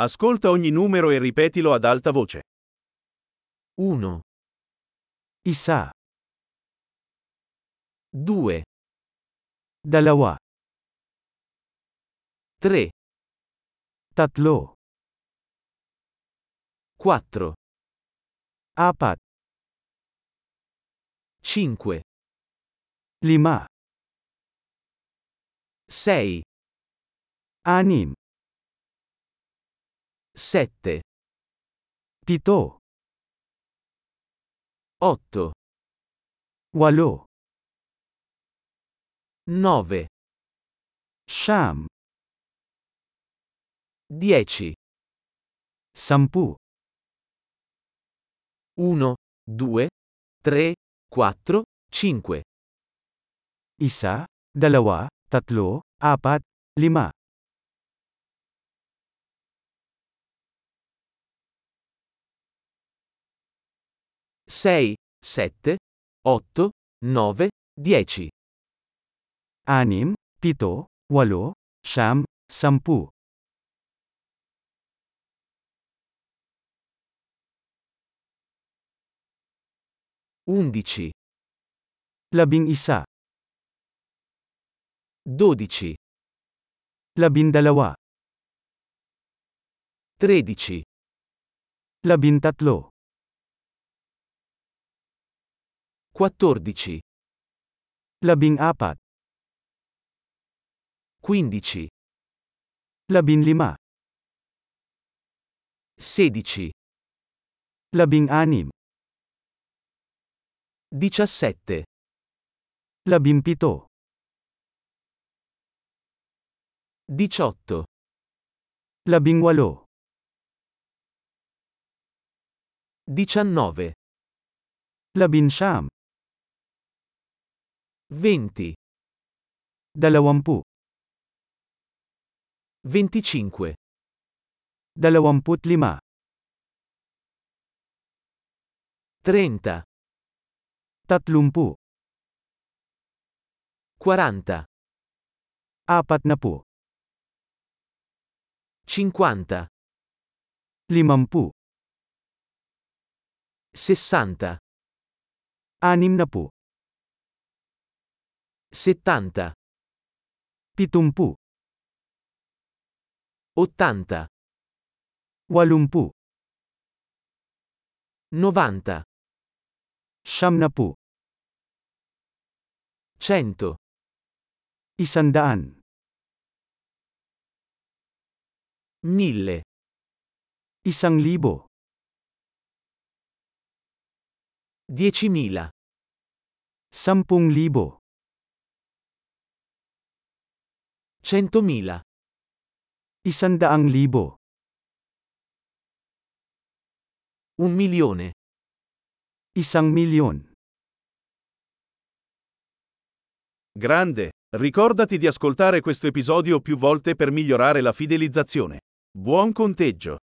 Ascolta ogni numero e ripetilo ad alta voce. 1, Isa, 2, dalawa, 3, tatlo, 4, apat, 5, lima, 6, anim, 7, pito, 8, walo, 9, siyam, 10, sampu, 1, 2, 3, 4, 5, isa, dalawa, tatlo, apat, lima, 6, 7, 8, 9, 10, anim, pito, walo, siyam, sampu, 11, labing isa, 12, labindalawa, 13, labintatlo, 14, labing apat, 15, labinlima, 16, labing anim, 17, labimpito, 18, labing walo, 19, labinsyam, 20, dalawampu, 25, dalawamput lima, 30, tatlumpu, 40, apat na po, 50, limampu, 60, anim na po, 70 pitumpu. 80 walumpu. 90 shamnapu. 100 isandaan. 1000 isang libo 10.000 10.000 Centomila. Isandaang libo. Un milione. Isang milyon. Grande, ricordati di ascoltare questo episodio più volte per migliorare la fidelizzazione. Buon conteggio!